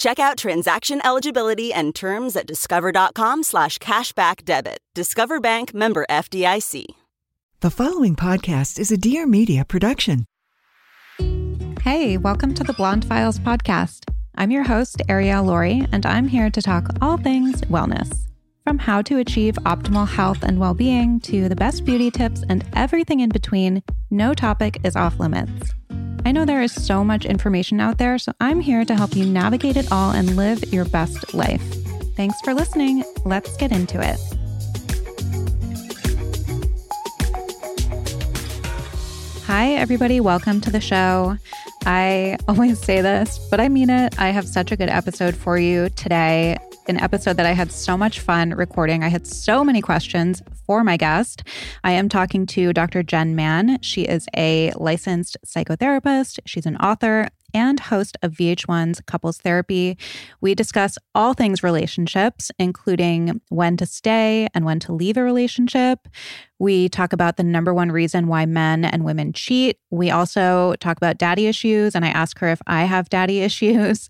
Check out transaction eligibility and terms at discover.com slash cashback debit. Discover Bank member FDIC. The following podcast is a Dear Media production. Hey, welcome to the Blonde Files podcast. I'm your host, Ariel Laurie, and I'm here to talk all things wellness. From how to achieve optimal health and well being to the best beauty tips and everything in between, no topic is off limits. I know there is so much information out there, so I'm here to help you navigate it all and live your best life. Thanks for listening. Let's get into it. Hi, everybody. Welcome to the show. I always say this, but I mean it. I have such a good episode for you today an episode that I had so much fun recording. I had so many questions for my guest. I am talking to Dr. Jenn Mann. She is a licensed psychotherapist, she's an author, and host of VH1's Couples Therapy. We discuss all things relationships, including when to stay and when to leave a relationship. We talk about the number one reason why men and women cheat. We also talk about daddy issues, and I ask her if I have daddy issues.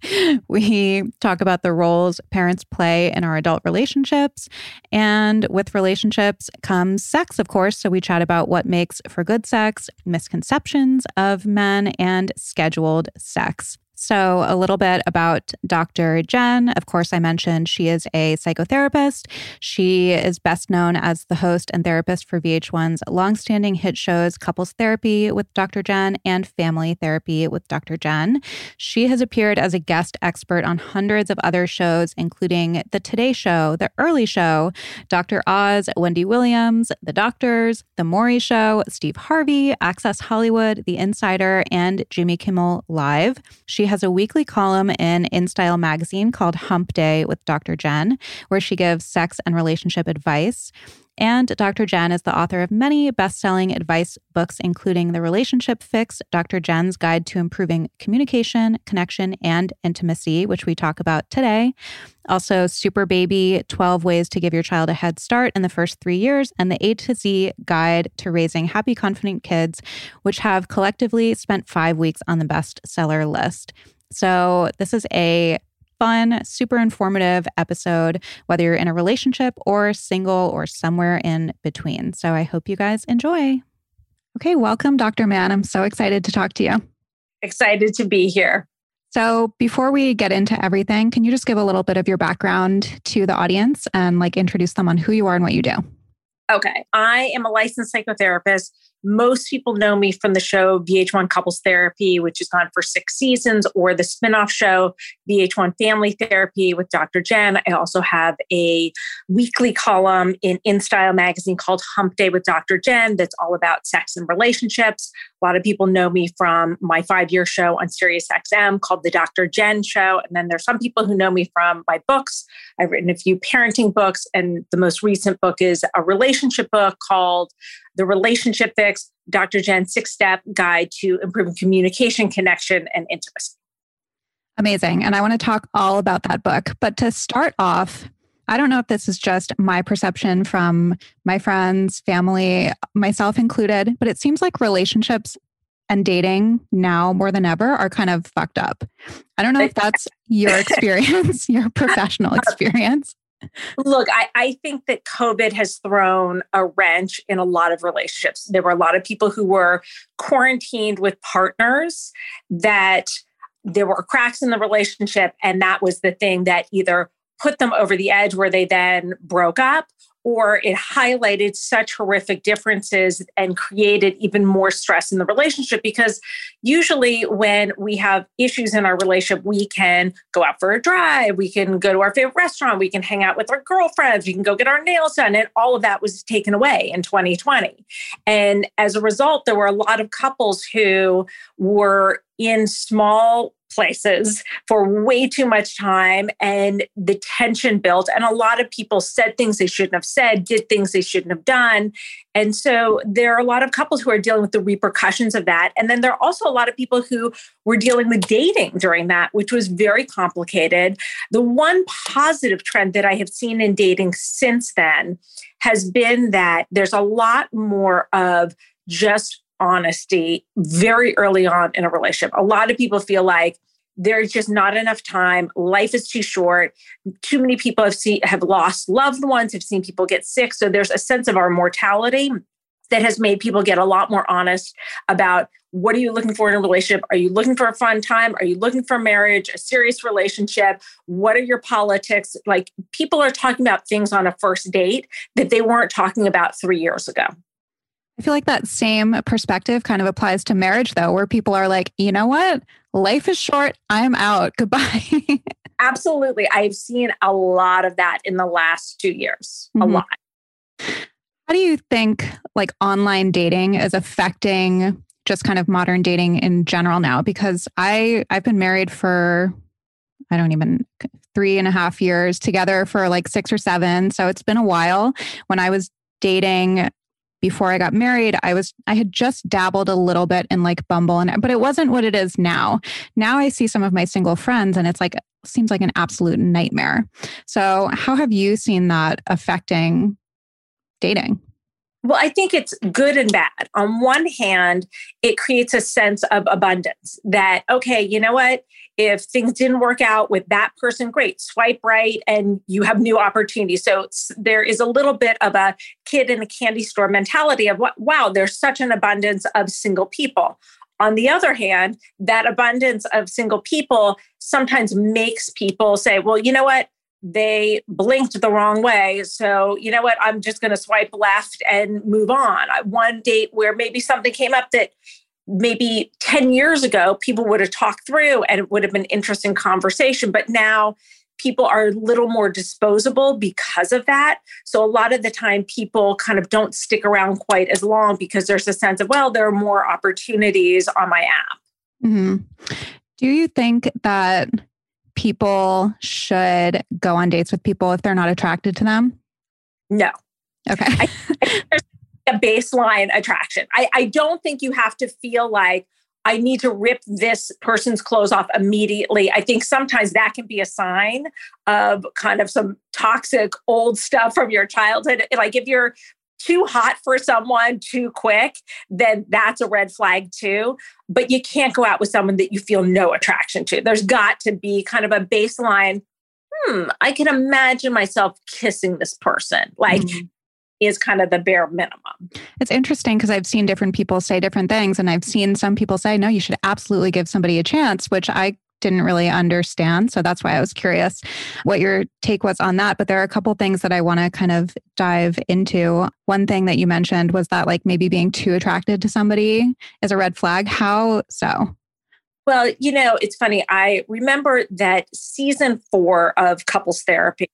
we talk about the roles parents play in our adult relationships. And with relationships comes sex, of course. So we chat about what makes for good sex, misconceptions of men, and scheduled sex. So, a little bit about Dr. Jenn. Of course, I mentioned she is a psychotherapist. She is best known as the host and therapist for VH1's longstanding hit shows Couples Therapy with Dr. Jenn and Family Therapy with Dr. Jenn. She has appeared as a guest expert on hundreds of other shows, including The Today Show, The Early Show, Dr. Oz, Wendy Williams, The Doctors, The Maury Show, Steve Harvey, Access Hollywood, The Insider, and Jimmy Kimmel Live. She has a weekly column in InStyle magazine called Hump Day with Dr. Jenn, where she gives sex and relationship advice. And Dr. Jenn is the author of many best selling advice books, including The Relationship Fix, Dr. Jenn's Guide to Improving Communication, Connection, and Intimacy, which we talk about today. Also, Super Baby 12 Ways to Give Your Child a Head Start in the First Three Years, and the A to Z Guide to Raising Happy, Confident Kids, which have collectively spent five weeks on the bestseller list. So, this is a fun, super informative episode, whether you're in a relationship or single or somewhere in between. So I hope you guys enjoy. Okay, welcome, Dr. Mann. I'm so excited to talk to you. Excited to be here. So, before we get into everything, can you just give a little bit of your background to the audience and like introduce them on who you are and what you do? Okay. I am a licensed psychotherapist most people know me from the show VH1 Couples Therapy, which has gone for six seasons, or the spinoff show VH1 Family Therapy with Dr. Jenn. I also have a weekly column in InStyle magazine called Hump Day with Dr. Jenn that's all about sex and relationships. A lot of people know me from my five year show on Sirius XM called The Dr. Jenn Show. And then there's some people who know me from my books. I've written a few parenting books, and the most recent book is a relationship book called The Relationship Fix Dr. Jenn's Six Step Guide to Improving Communication, Connection, and Intimacy. Amazing. And I want to talk all about that book. But to start off, I don't know if this is just my perception from my friends, family, myself included, but it seems like relationships and dating now more than ever are kind of fucked up. I don't know if that's your experience, your professional uh, experience. Look, I, I think that COVID has thrown a wrench in a lot of relationships. There were a lot of people who were quarantined with partners that there were cracks in the relationship, and that was the thing that either put them over the edge where they then broke up or it highlighted such horrific differences and created even more stress in the relationship. Because usually when we have issues in our relationship we can go out for a drive we can go to our favorite restaurant we can hang out with our girlfriends we can go get our nails done and all of that was taken away in 2020 and as a result there were a lot of couples who were in small places for way too much time and the tension built. And a lot of people said things they shouldn't have said did things they shouldn't have done. And so there are a lot of couples who are dealing with the repercussions of that. And then there are also a lot of people who were dealing with dating during that which was very complicated. The one positive trend that i have seen in dating since then has been that there's a lot more of just honesty very early on in a relationship. A lot of people feel like there's just not enough time. Life is too short. Too many people have seen have lost loved ones, have seen people get sick. So there's a sense of our mortality that has made people get a lot more honest about what are you looking for in a relationship? Are you looking for a fun time? Are you looking for marriage, a serious relationship? What are your politics? Like people are talking about things on a first date that they weren't talking about three years ago. I feel like that same perspective kind of applies to marriage, though, where people are like, you know what? Life is short. I'm out. Goodbye. Absolutely. I've seen a lot of that in the last two years, mm-hmm. a lot. How do you think like online dating is affecting just kind of modern dating in general now? Because I I've been married for I don't even three and a half years together for like six or seven. So it's been a while. When I was dating before I got married, I was I had just dabbled a little bit in like Bumble and but it wasn't what it is now. Now I see some of my single friends and it's like seems like an absolute nightmare. So, how have you seen that affecting dating? Well, I think it's good and bad. On one hand, it creates a sense of abundance that, okay, you know what? If things didn't work out with that person, great, swipe right and you have new opportunities. So there is a little bit of a kid in a candy store mentality of wow, there's such an abundance of single people. On the other hand, that abundance of single people sometimes makes people say, well, you know what? they blinked the wrong way. So, you know what? I'm just going to swipe left and move on. One date where maybe something came up that maybe 10 years ago people would have talked through and it would have been interesting conversation. But now people are a little more disposable because of that. So, a lot of the time people kind of don't stick around quite as long because there's a sense of, well, there are more opportunities on my app. Mm-hmm. Do you think that people should go on dates with people if they're not attracted to them? No. Okay. I, there's a baseline attraction. I, I don't think you have to feel like I need to rip this person's clothes off immediately. I think sometimes that can be a sign of kind of some toxic old stuff from your childhood. Like if you're too hot for someone too quick, then that's a red flag too. But you can't go out with someone that you feel no attraction to. There's got to be kind of a baseline. Hmm, I can imagine myself kissing this person. Like, mm-hmm. Is kind of the bare minimum. It's interesting because I've seen different people say different things, and I've seen some people say, no, you should absolutely give somebody a chance, which I didn't really understand. So that's why I was curious what your take was on that. But there are a couple things that I want to kind of dive into. One thing that you mentioned was that like maybe being too attracted to somebody is a red flag. How so? Well, you know, it's funny. I remember that season four of Couples Therapy,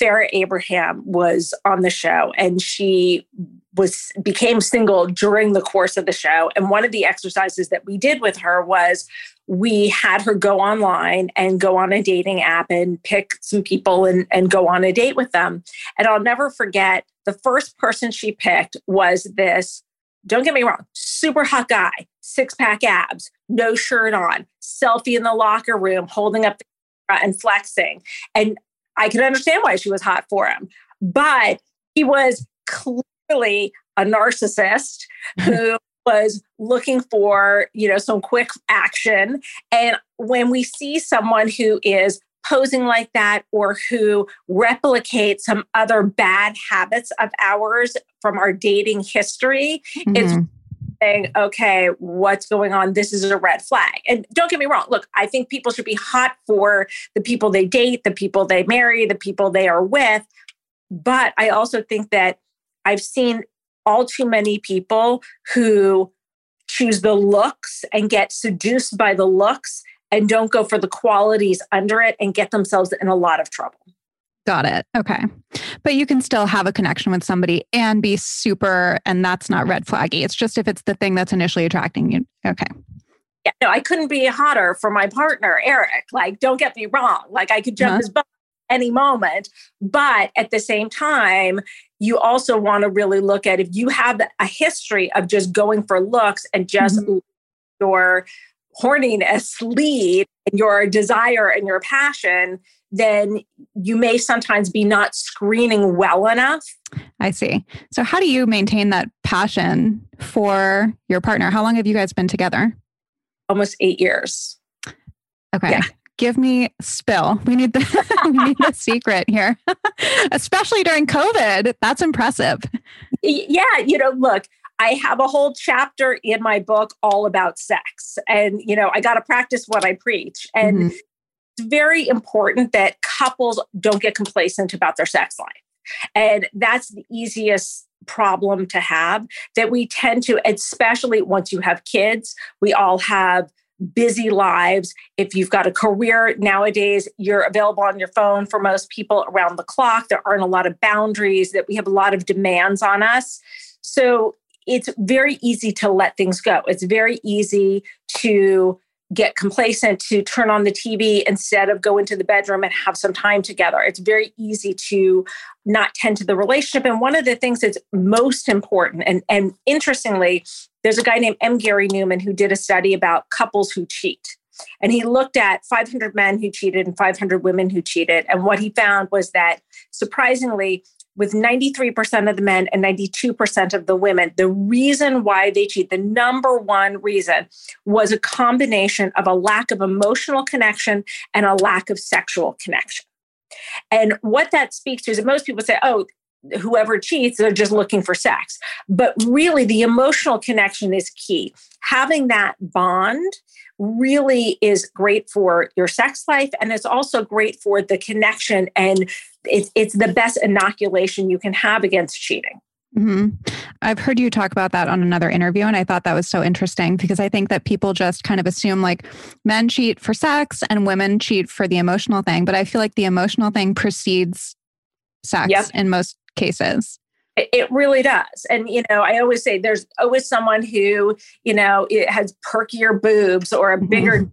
Farrah Abraham was on the show and she was became single during the course of the show and one of the exercises that we did with her was we had her go online and go on a dating app and pick some people and, and go on a date with them. And I'll never forget the first person she picked was this, don't get me wrong, super hot guy, six pack abs, no shirt on, selfie in the locker room, holding up the and flexing. And I could understand why she was hot for him. But he was clearly a narcissist who was looking for, you know, some quick action. And when we see someone who is posing like that or who replicate some other bad habits of ours from our dating history, mm-hmm. it's saying, okay, what's going on? This is a red flag. And don't get me wrong. Look, I think people should be hot for the people they date, the people they marry, the people they are with. But I also think that I've seen all too many people who choose the looks and get seduced by the looks and don't go for the qualities under it and get themselves in a lot of trouble. Got it. Okay. But you can still have a connection with somebody and be super, and that's not red flaggy. It's just if it's the thing that's initially attracting you. Okay. Yeah, no, I couldn't be hotter for my partner, Eric. Like, don't get me wrong. Like, I could jump uh-huh. his butt any moment. But at the same time, you also want to really look at if you have a history of just going for looks and just mm-hmm. your horniness lead and your desire and your passion, then you may sometimes be not screening well enough. I see. So, how do you maintain that passion for your partner? How long have you guys been together? Almost eight years. Okay. Yeah. Give me spill. We need the we need the secret here, especially during COVID. That's impressive. Yeah, you know, look, I have a whole chapter in my book all about sex. And, you know, I got to practice what I preach. And mm-hmm. It's very important that couples don't get complacent about their sex life. And that's the easiest problem to have that we tend to, especially once you have kids, we all have busy lives. If you've got a career nowadays, you're available on your phone for most people around the clock. There aren't a lot of boundaries, that we have a lot of demands on us. So it's very easy to let things go. It's very easy to get complacent, to turn on the TV instead of go into the bedroom and have some time together. It's very easy to not tend to the relationship. And one of the things that's most important, and, and interestingly, there's a guy named M. Gary Neuman who did a study about couples who cheat. And he looked at 500 men who cheated and 500 women who cheated. And what he found was that surprisingly, with 93% of the men and 92% of the women, the reason why they cheat, the number one reason was a combination of a lack of emotional connection and a lack of sexual connection. And what that speaks to is that most people say, oh, whoever cheats, they're just looking for sex. But really, the emotional connection is key. Having that bond really is great for your sex life and it's also great for the connection and it's, it's the best inoculation you can have against cheating Mm-hmm. I've heard you talk about that on another interview, and I thought that was so interesting because I think that people just kind of assume like men cheat for sex and women cheat for the emotional thing. But I feel like the emotional thing precedes sex yep. in most cases. It really does. And, you know, I always say there's always someone who, you know, it has perkier boobs or a bigger, mm-hmm.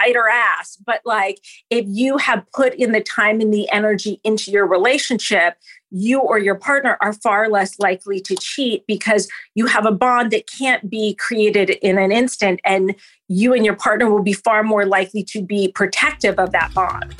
Tighter ass. But like, if you have put in the time and the energy into your relationship, you or your partner are far less likely to cheat because you have a bond that can't be created in an instant. And you and your partner will be far more likely to be protective of that bond.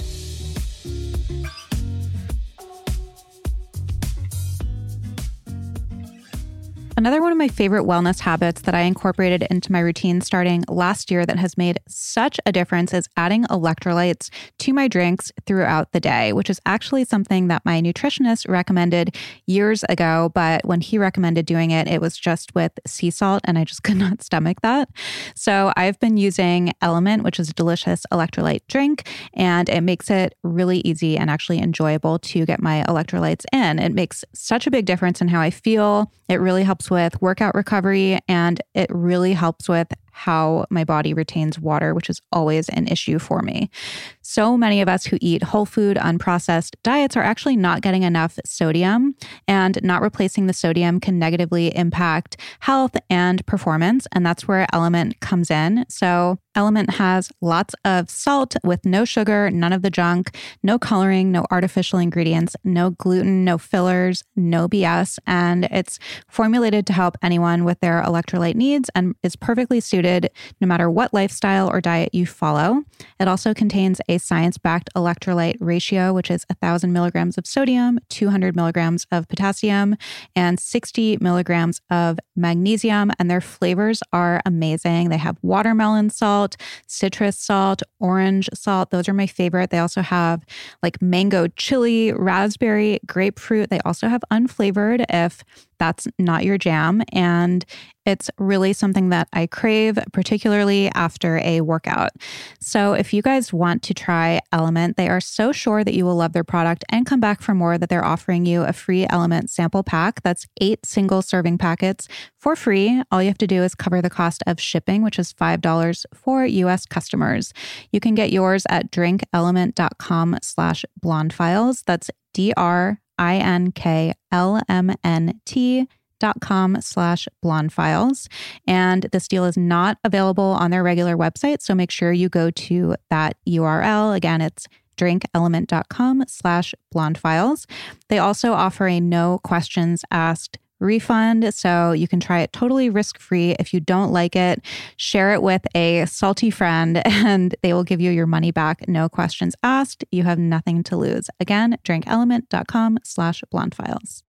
Another one of my favorite wellness habits that I incorporated into my routine starting last year that has made such a difference is adding electrolytes to my drinks throughout the day, which is actually something that my nutritionist recommended years ago. But when he recommended doing it, it was just with sea salt, and I just could not stomach that. So I've been using LMNT, which is a delicious electrolyte drink, and it makes it really easy and actually enjoyable to get my electrolytes in. It makes such a big difference in how I feel. It really helps with workout recovery and it really helps with how my body retains water, which is always an issue for me. So many of us who eat whole food, unprocessed diets are actually not getting enough sodium, and not replacing the sodium can negatively impact health and performance. And that's where LMNT comes in. So, LMNT has lots of salt with no sugar, none of the junk, no coloring, no artificial ingredients, no gluten, no fillers, no BS. And it's formulated to help anyone with their electrolyte needs and is perfectly suited no matter what lifestyle or diet you follow. It also contains a science backed electrolyte ratio, which is 1,000 milligrams of sodium, 200 milligrams of potassium, and 60 milligrams of magnesium. And their flavors are amazing. They have watermelon salt salt, citrus salt, orange salt. Those are my favorite. They also have like mango chili, raspberry, grapefruit. They also have unflavored if that's not your jam. And it's really something that I crave, particularly after a workout. So, if you guys want to try LMNT, they are so sure that you will love their product and come back for more that they're offering you a free LMNT sample pack. That's eight single serving packets for free. All you have to do is cover the cost of shipping, which is $5 for US customers. You can get yours at drinklmnt.com slash blondefiles. That's D R I N K L M N T dot com slash blonde files. And this deal is not available on their regular website so make sure you go to that url again it's drinklmnt.com slash blonde files. They also offer a no questions asked refund. So you can try it totally risk free. If you don't like it, share it with a salty friend and they will give you your money back. No questions asked. You have nothing to lose. Again, drinklmnt.com slash blonde files.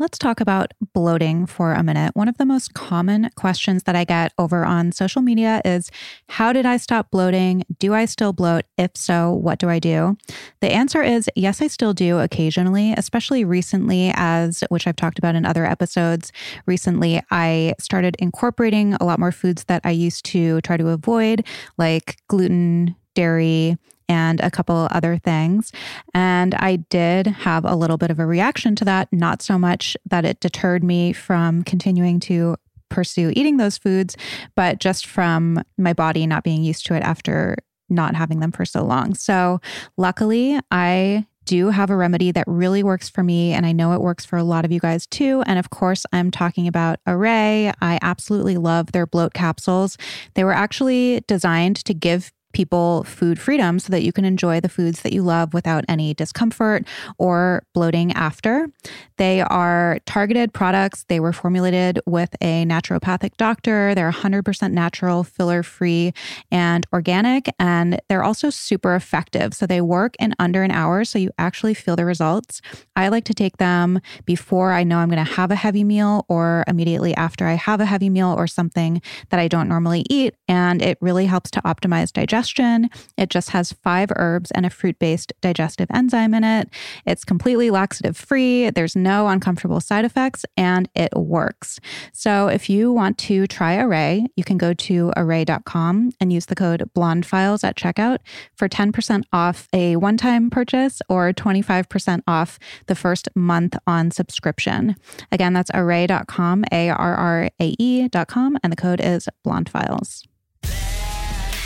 Let's talk about bloating for a minute. One of the most common questions that I get over on social media is How did I stop bloating? Do I still bloat? If so, what do I do? The answer is yes, I still do occasionally, especially recently, as which I've talked about in other episodes. Recently, I started incorporating a lot more foods that I used to try to avoid, like gluten, dairy, and a couple other things. And I did have a little bit of a reaction to that, not so much that it deterred me from continuing to pursue eating those foods, but just from my body not being used to it after not having them for so long. So, luckily, I do have a remedy that really works for me, and I know it works for a lot of you guys too. And of course, I'm talking about Arrae. I absolutely love their bloat capsules. They were actually designed to give people food freedom so that you can enjoy the foods that you love without any discomfort or bloating after. They are targeted products. They were formulated with a naturopathic doctor. They're 100% natural, filler free, and organic. And they're also super effective. So they work in under an hour. So you actually feel the results. I like to take them before I know I'm going to have a heavy meal or immediately after I have a heavy meal or something that I don't normally eat. And it really helps to optimize digestion digestion. It just has five herbs and a fruit based digestive enzyme in it. It's completely laxative free. There's no uncomfortable side effects and it works. So if you want to try Arrae, you can go to arrae.com and use the code blondefiles at checkout for 10% off a one time purchase or 25% off the first month on subscription. Again, that's arrae.com, A R R A E.com, and the code is blondefiles.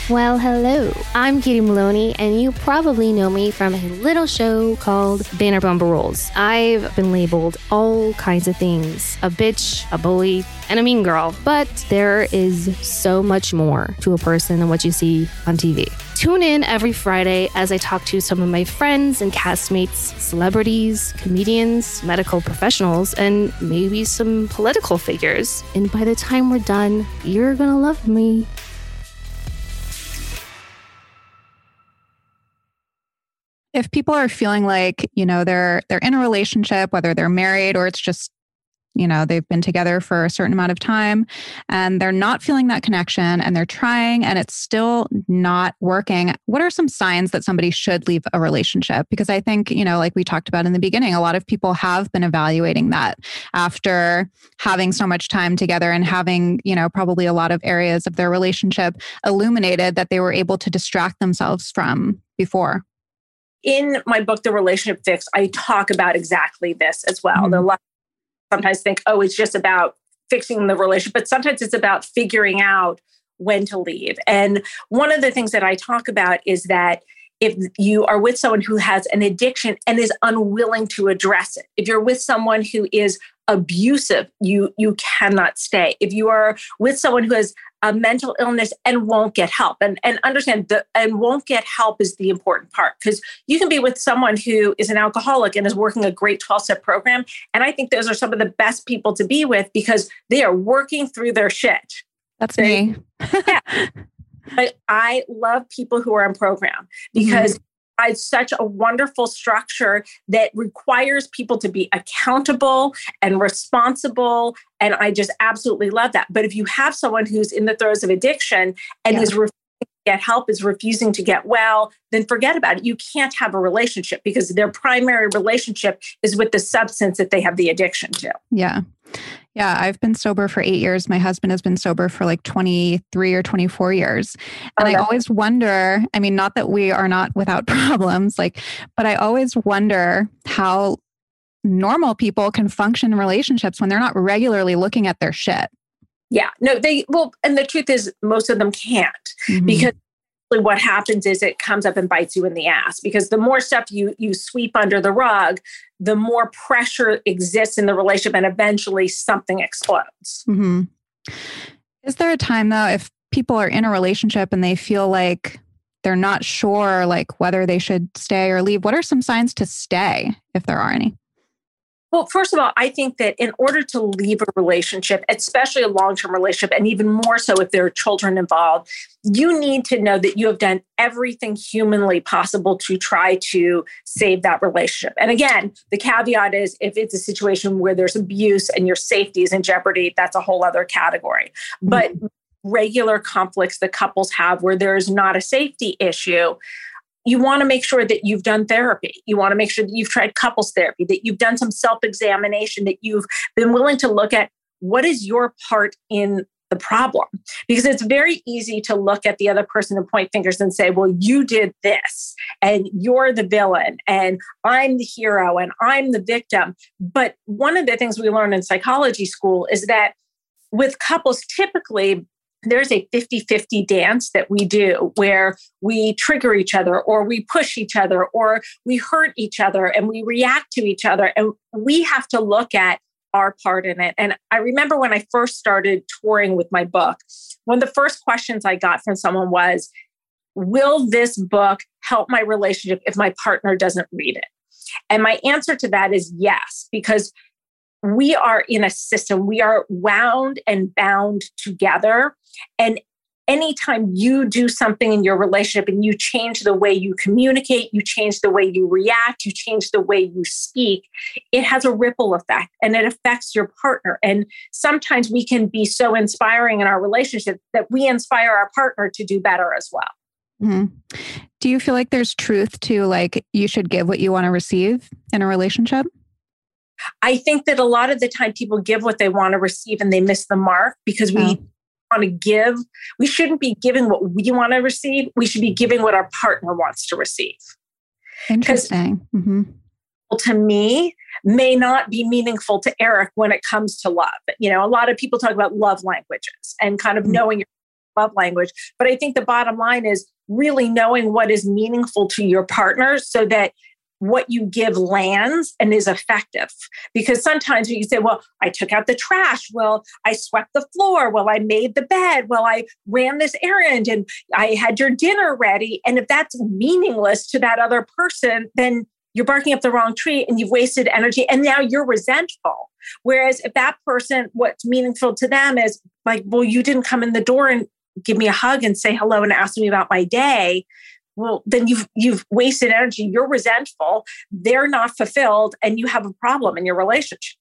Well, hello. I'm Katie Maloney, and you probably know me from a little show called Vanderpump Rules. I've been labeled all kinds of things a bitch, a bully, and a mean girl, but there is so much more to a person than what you see on TV. Tune in every Friday as I talk to some of my friends and castmates, celebrities, comedians, medical professionals, and maybe some political figures. And by the time we're done, you're gonna love me. If people are feeling like you know they're they're in a relationship whether they're married or it's just you know they've been together for a certain amount of time and they're not feeling that connection and they're trying and it's still not working what are some signs that somebody should leave a relationship? Because i think you know like we talked about in the beginning a lot of people have been evaluating that after having so much time together and having you know probably a lot of areas of their relationship illuminated that they were able to distract themselves from before in my book, The Relationship Fix, I talk about exactly this as well. Mm-hmm. Sometimes think, oh, it's just about fixing the relationship, but sometimes it's about figuring out when to leave. And one of the things that I talk about is that if you are with someone who has an addiction and is unwilling to address it, if you're with someone who is abusive, you you cannot stay. If you are with someone who has a mental illness and won't get help, and and understand that and won't get help is the important part because you can be with someone who is an alcoholic and is working a great 12 step program, and I think those are some of the best people to be with because they are working through their shit. That's they, me. yeah. But I love people who are in program because mm-hmm provides such a wonderful structure that requires people to be accountable and responsible. And I just absolutely love that. But if you have someone who's in the throes of addiction and yeah. is get help is refusing to get well, then forget about it. You can't have a relationship because their primary relationship is with the substance that they have the addiction to. Yeah. Yeah, I've been sober for eight years. My husband has been sober for like 23 or 24 years. And I always wonder I mean, not that we are not without problems, like, but I always wonder how normal people can function in relationships when they're not regularly looking at their shit. Yeah, no, they, well, and the truth is, most of them can't mm-hmm. because what happens is it comes up and bites you in the ass because the more stuff you you sweep under the rug the more pressure exists in the relationship and eventually something explodes mm-hmm. is there a time though if people are in a relationship and they feel like they're not sure like whether they should stay or leave what are some signs to stay if there are any well, first of all, I think that in order to leave a relationship, especially a long term relationship, and even more so if there are children involved, you need to know that you have done everything humanly possible to try to save that relationship. And again, the caveat is if it's a situation where there's abuse and your safety is in jeopardy, that's a whole other category. Mm-hmm. But regular conflicts that couples have where there's not a safety issue, you want to make sure that you've done therapy. You want to make sure that you've tried couples therapy, that you've done some self examination, that you've been willing to look at what is your part in the problem. Because it's very easy to look at the other person and point fingers and say, well, you did this, and you're the villain, and I'm the hero, and I'm the victim. But one of the things we learn in psychology school is that with couples, typically there's a 50 50 dance that we do where we trigger each other or we push each other or we hurt each other and we react to each other. And we have to look at our part in it. And I remember when I first started touring with my book, one of the first questions I got from someone was, Will this book help my relationship if my partner doesn't read it? And my answer to that is yes, because we are in a system, we are wound and bound together. And anytime you do something in your relationship and you change the way you communicate, you change the way you react, you change the way you speak, it has a ripple effect and it affects your partner. And sometimes we can be so inspiring in our relationship that we inspire our partner to do better as well. Mm-hmm. Do you feel like there's truth to like you should give what you want to receive in a relationship? I think that a lot of the time people give what they want to receive and they miss the mark because we oh. Want to give. We shouldn't be giving what we want to receive. We should be giving what our partner wants to receive. Interesting. Mm-hmm. To me, may not be meaningful to Eric when it comes to love. You know, a lot of people talk about love languages and kind of mm-hmm. knowing your love language. But I think the bottom line is really knowing what is meaningful to your partner so that what you give lands and is effective. Because sometimes when you say, well, I took out the trash. Well, I swept the floor. Well, I made the bed. Well, I ran this errand and I had your dinner ready. And if that's meaningless to that other person, then you're barking up the wrong tree and you've wasted energy and now you're resentful. Whereas if that person, what's meaningful to them is like, well, you didn't come in the door and give me a hug and say hello and ask me about my day well then you've you've wasted energy. You're resentful. They're not fulfilled and you have a problem in your relationship.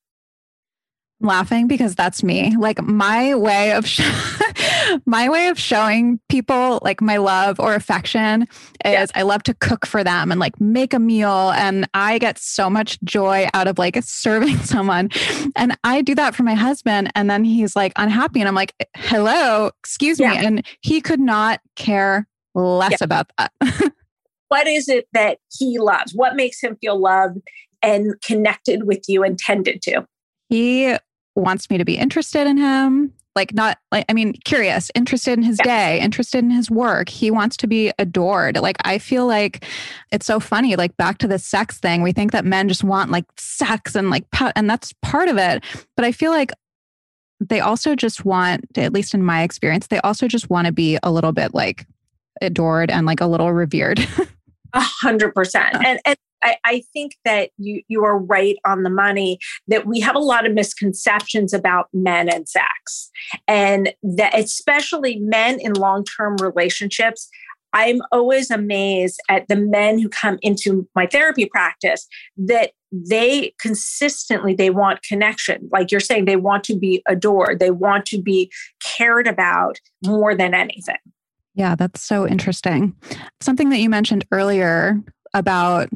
I'm laughing because that's me. Like my way of sh- my way of showing people like my love or affection is yeah. i love to cook for them and like make a meal and i get so much joy out of like serving someone. And i do that for my husband and then he's like unhappy and i'm like hello excuse yeah. me and he could not care less yeah. about that. what is it that he loves? What makes him feel loved and connected with you and tended to? He wants me to be interested in him. Like, not like, I mean, curious, interested in his yeah. day, interested in his work. He wants to be adored. Like, I feel like it's so funny. Like, back to the sex thing, we think that men just want like sex and like, and that's part of it. But I feel like they also just want, at least in my experience, they also just want to be a little bit like adored and like a little revered. A hundred percent. And and I, I, think that you you are right on the money that we have a lot of misconceptions about men and sex. And that especially men in long-term relationships. I'm always amazed at the men who come into my therapy practice that they consistently they want connection like you're saying they want to be adored they want to be cared about more than anything Yeah, that's so interesting. Something that you mentioned earlier about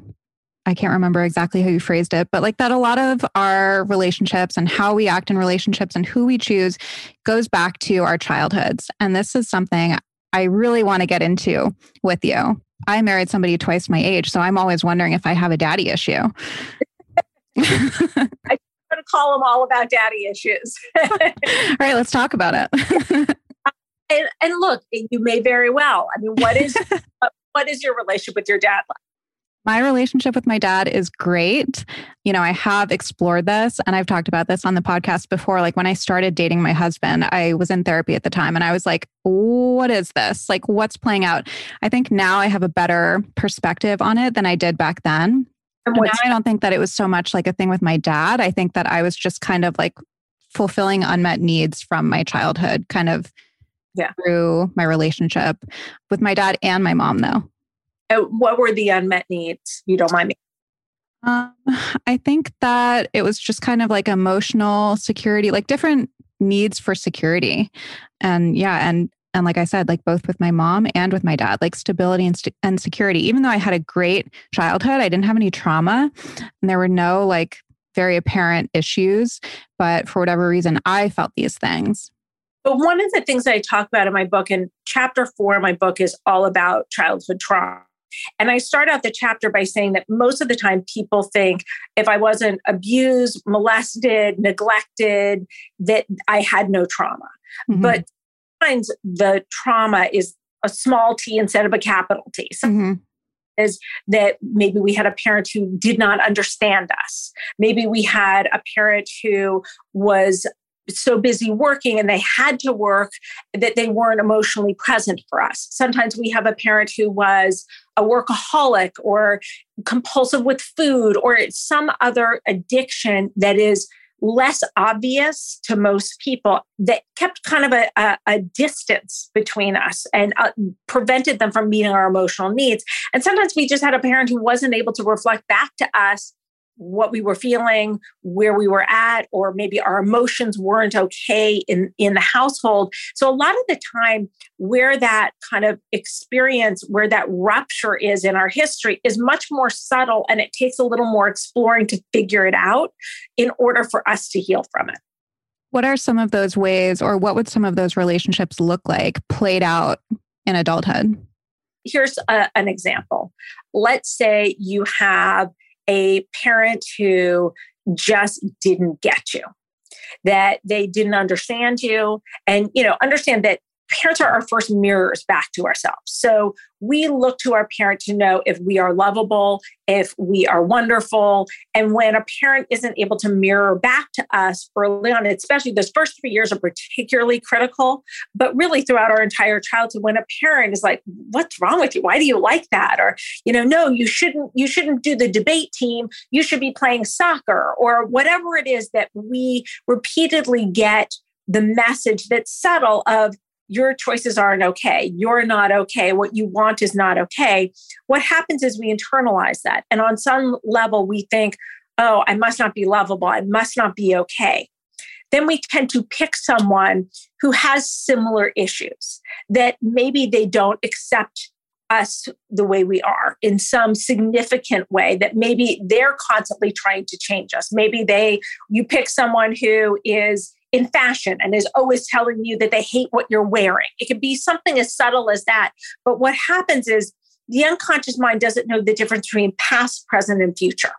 I can't remember exactly how you phrased it, but like that a lot of our relationships and how we act in relationships and who we choose goes back to our childhoods. And this is something I really want to get into with you. I married somebody twice my age, so I'm always wondering if I have a daddy issue. I going to call them all about daddy issues. all right, let's talk about it. and, and, look, you may very well. I mean, what is what is your relationship with your dad like? My relationship with my dad is great. You know, I have explored this and I've talked about this on the podcast before. Like when I started dating my husband, I was in therapy at the time and I was like, what is this? Like, what's playing out? I think now I have a better perspective on it than I did back then. And now I don't think that it was so much like a thing with my dad. I think that I was just kind of like fulfilling unmet needs from my childhood, kind of yeah. through my relationship with my dad and my mom, though. Uh, what were the unmet needs? You don't mind me. Um, I think that it was just kind of like emotional security, like different needs for security. And yeah, and and like I said, like both with my mom and with my dad, like stability and, st- and security. Even though I had a great childhood, I didn't have any trauma and there were no like very apparent issues. But for whatever reason, I felt these things. But one of the things that I talk about in my book, and chapter four of my book is all about childhood trauma. And I start out the chapter by saying that most of the time people think if I wasn't abused, molested, neglected, that I had no trauma. Mm-hmm. But sometimes the trauma is a small t instead of a capital T. Mm-hmm. Is that maybe we had a parent who did not understand us. Maybe we had a parent who was so busy working and they had to work that they weren't emotionally present for us. Sometimes we have a parent who was a workaholic or compulsive with food or some other addiction that is less obvious to most people that kept kind of a, a, a distance between us and uh, prevented them from meeting our emotional needs. And sometimes we just had a parent who wasn't able to reflect back to us what we were feeling, where we were at, or maybe our emotions weren't okay in, in the household. So, a lot of the time, where that kind of experience, where that rupture is in our history, is much more subtle and it takes a little more exploring to figure it out in order for us to heal from it. What are some of those ways, or what would some of those relationships look like played out in adulthood? Here's a, an example. Let's say you have a parent who just didn't get you that they didn't understand you. And you know understand that parents are our first mirrors back to ourselves. So we look to our parent to know if we are lovable, if we are wonderful. And when a parent isn't able to mirror back to us early on, especially those first three years are particularly critical, but really throughout our entire childhood, when a parent is like, what's wrong with you? Why do you like that? Or, you know, no, you shouldn't, you shouldn't do the debate team. You should be playing soccer or whatever it is that we repeatedly get the message that's subtle of your choices aren't okay. You're not okay. What you want is not okay. What happens is we internalize that. And on some level, we think, oh, I must not be lovable. I must not be okay. Then we tend to pick someone who has similar issues that maybe they don't accept us the way we are in some significant way that maybe they're constantly trying to change us maybe they you pick someone who is in fashion and is always telling you that they hate what you're wearing. It could be something as subtle as that. But what happens is the unconscious mind doesn't know the difference between past, present, and future.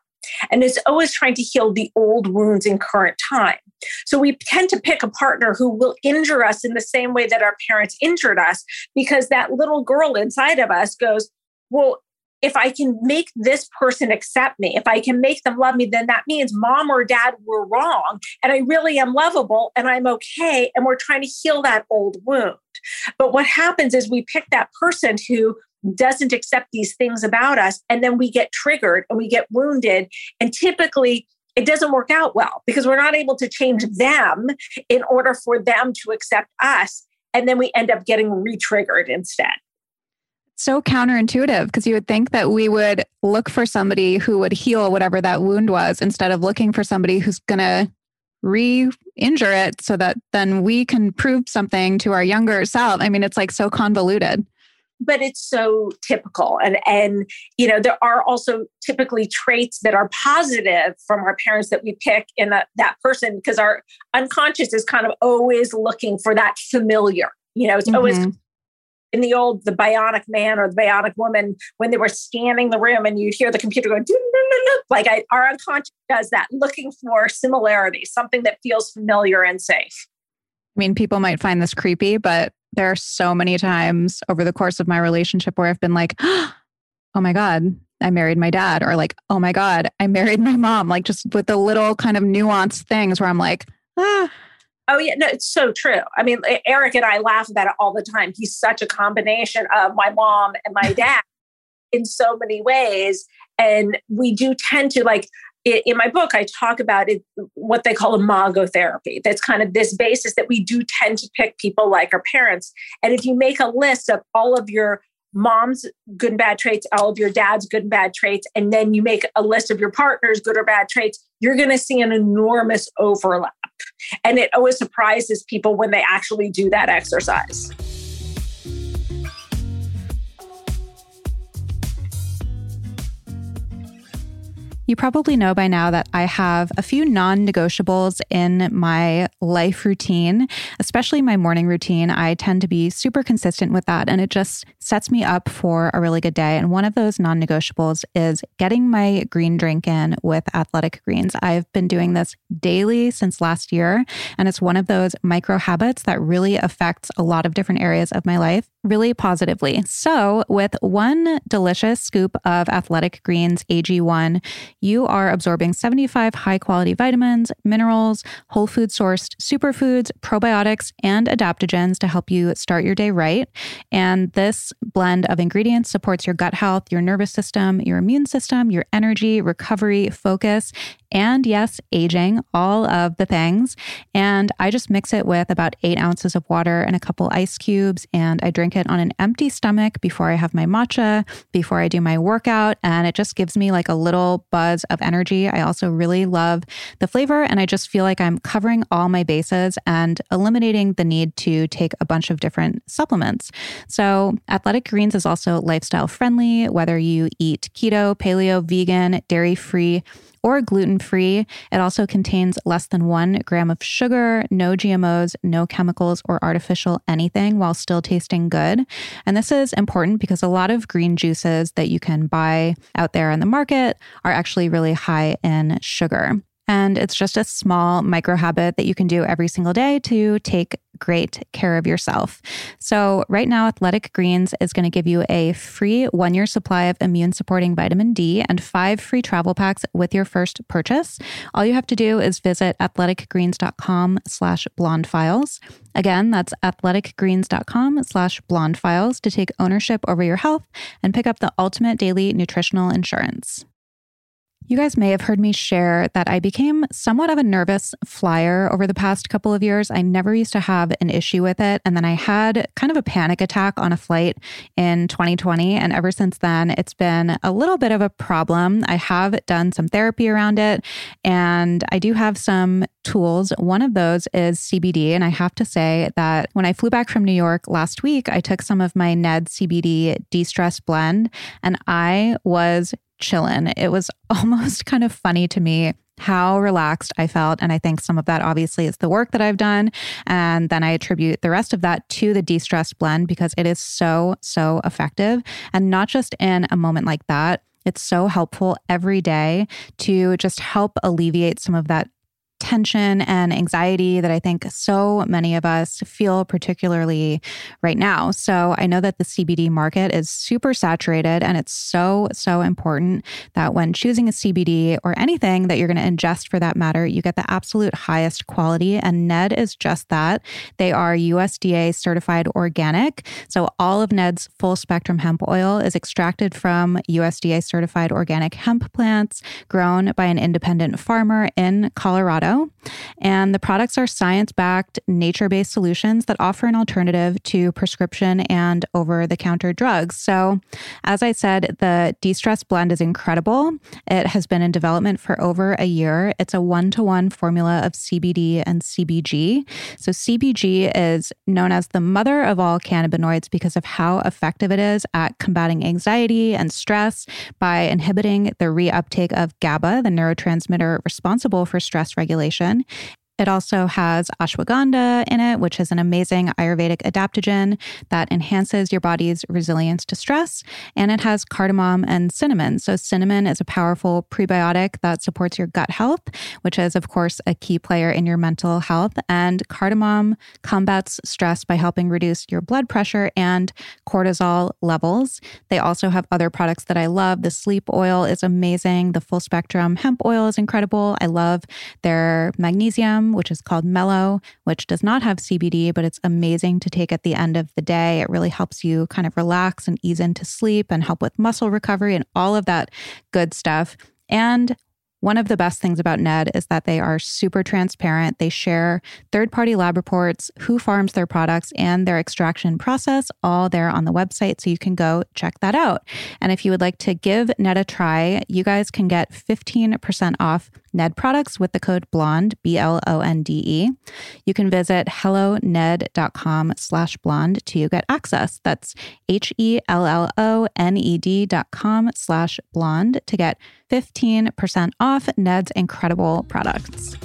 And it's always trying to heal the old wounds in current time. So we tend to pick a partner who will injure us in the same way that our parents injured us because that little girl inside of us goes, Well, if I can make this person accept me, if I can make them love me, then that means mom or dad were wrong. And I really am lovable and I'm okay. And we're trying to heal that old wound. But what happens is we pick that person who doesn't accept these things about us. And then we get triggered and we get wounded. And typically, it doesn't work out well because we're not able to change them in order for them to accept us. And then we end up getting re triggered instead so counterintuitive because you would think that we would look for somebody who would heal whatever that wound was instead of looking for somebody who's going to re injure it so that then we can prove something to our younger self. I mean, it's like so convoluted but it's so typical and and you know there are also typically traits that are positive from our parents that we pick in a, that person because our unconscious is kind of always looking for that familiar you know it's mm-hmm. always in the old the bionic man or the bionic woman when they were scanning the room and you'd hear the computer going like I, our unconscious does that looking for similarity something that feels familiar and safe i mean people might find this creepy but there are so many times over the course of my relationship where I've been like, oh my God, I married my dad, or like, oh my God, I married my mom, like just with the little kind of nuanced things where I'm like, ah. Oh, yeah, no, it's so true. I mean, Eric and I laugh about it all the time. He's such a combination of my mom and my dad in so many ways. And we do tend to like, in my book, I talk about it, what they call imago therapy. That's kind of this basis that we do tend to pick people like our parents. And if you make a list of all of your mom's good and bad traits, all of your dad's good and bad traits, and then you make a list of your partner's good or bad traits, you're going to see an enormous overlap. And it always surprises people when they actually do that exercise. You probably know by now that I have a few non negotiables in my life routine, especially my morning routine. I tend to be super consistent with that, and it just sets me up for a really good day. And one of those non negotiables is getting my green drink in with athletic greens. I've been doing this daily since last year, and it's one of those micro habits that really affects a lot of different areas of my life really positively. So, with one delicious scoop of Athletic Greens AG1, you are absorbing 75 high quality vitamins, minerals, whole food sourced superfoods, probiotics, and adaptogens to help you start your day right. And this blend of ingredients supports your gut health, your nervous system, your immune system, your energy, recovery, focus, and yes, aging, all of the things. And I just mix it with about eight ounces of water and a couple ice cubes, and I drink it on an empty stomach before I have my matcha, before I do my workout. And it just gives me like a little buzz of energy. I also really love the flavor, and I just feel like I'm covering all my bases and eliminating the need to take a bunch of different supplements. So, Athletic Greens is also lifestyle friendly, whether you eat keto, paleo, vegan, dairy free or gluten free. It also contains less than one gram of sugar, no GMOs, no chemicals or artificial anything while still tasting good. And this is important because a lot of green juices that you can buy out there in the market are actually really high in sugar. And it's just a small micro habit that you can do every single day to take great care of yourself. So, right now, Athletic Greens is going to give you a free one year supply of immune supporting vitamin D and five free travel packs with your first purchase. All you have to do is visit athleticgreens.com slash blonde files. Again, that's athleticgreens.com slash blonde files to take ownership over your health and pick up the ultimate daily nutritional insurance. You guys may have heard me share that I became somewhat of a nervous flyer over the past couple of years. I never used to have an issue with it. And then I had kind of a panic attack on a flight in 2020. And ever since then, it's been a little bit of a problem. I have done some therapy around it, and I do have some tools. One of those is CBD. And I have to say that when I flew back from New York last week, I took some of my Ned CBD de stress blend, and I was chilling. It was almost kind of funny to me how relaxed I felt. And I think some of that obviously is the work that I've done. And then I attribute the rest of that to the de stress blend because it is so, so effective. And not just in a moment like that, it's so helpful every day to just help alleviate some of that tension and anxiety that I think so many of us feel, particularly right now. So I know that the CBD market is super saturated, and it's so, so important that when choosing a CBD or anything that you're going to ingest for that matter, you get the absolute highest quality. And Ned is just that. They are USDA certified organic. So all of Ned's full spectrum hemp oil is extracted from USDA certified organic hemp plants grown by an independent farmer in Colorado. And the products are science backed, nature based solutions that offer an alternative to prescription and over the counter drugs. So, as I said, the de stress blend is incredible. It has been in development for over a year. It's a one to one formula of CBD and CBG. So, CBG is known as the mother of all cannabinoids because of how effective it is at combating anxiety and stress by inhibiting the reuptake of GABA, the neurotransmitter responsible for stress regulation population. It also has ashwagandha in it, which is an amazing Ayurvedic adaptogen that enhances your body's resilience to stress. And it has cardamom and cinnamon. So, cinnamon is a powerful prebiotic that supports your gut health, which is, of course, a key player in your mental health. And cardamom combats stress by helping reduce your blood pressure and cortisol levels. They also have other products that I love. The sleep oil is amazing. The full spectrum hemp oil is incredible. I love their magnesium which is called Mellow, which does not have CBD, but it's amazing to take at the end of the day. It really helps you kind of relax and ease into sleep and help with muscle recovery and all of that good stuff. And one of the best things about Ned is that they are super transparent. They share third party lab reports, who farms their products, and their extraction process all there on the website. So you can go check that out. And if you would like to give Ned a try, you guys can get 15% off Ned products with the code blonde, B L O N D E. You can visit helloned.com slash blonde to get access. That's H E L L O N E D dot com slash blonde to get 15% off Ned's incredible products.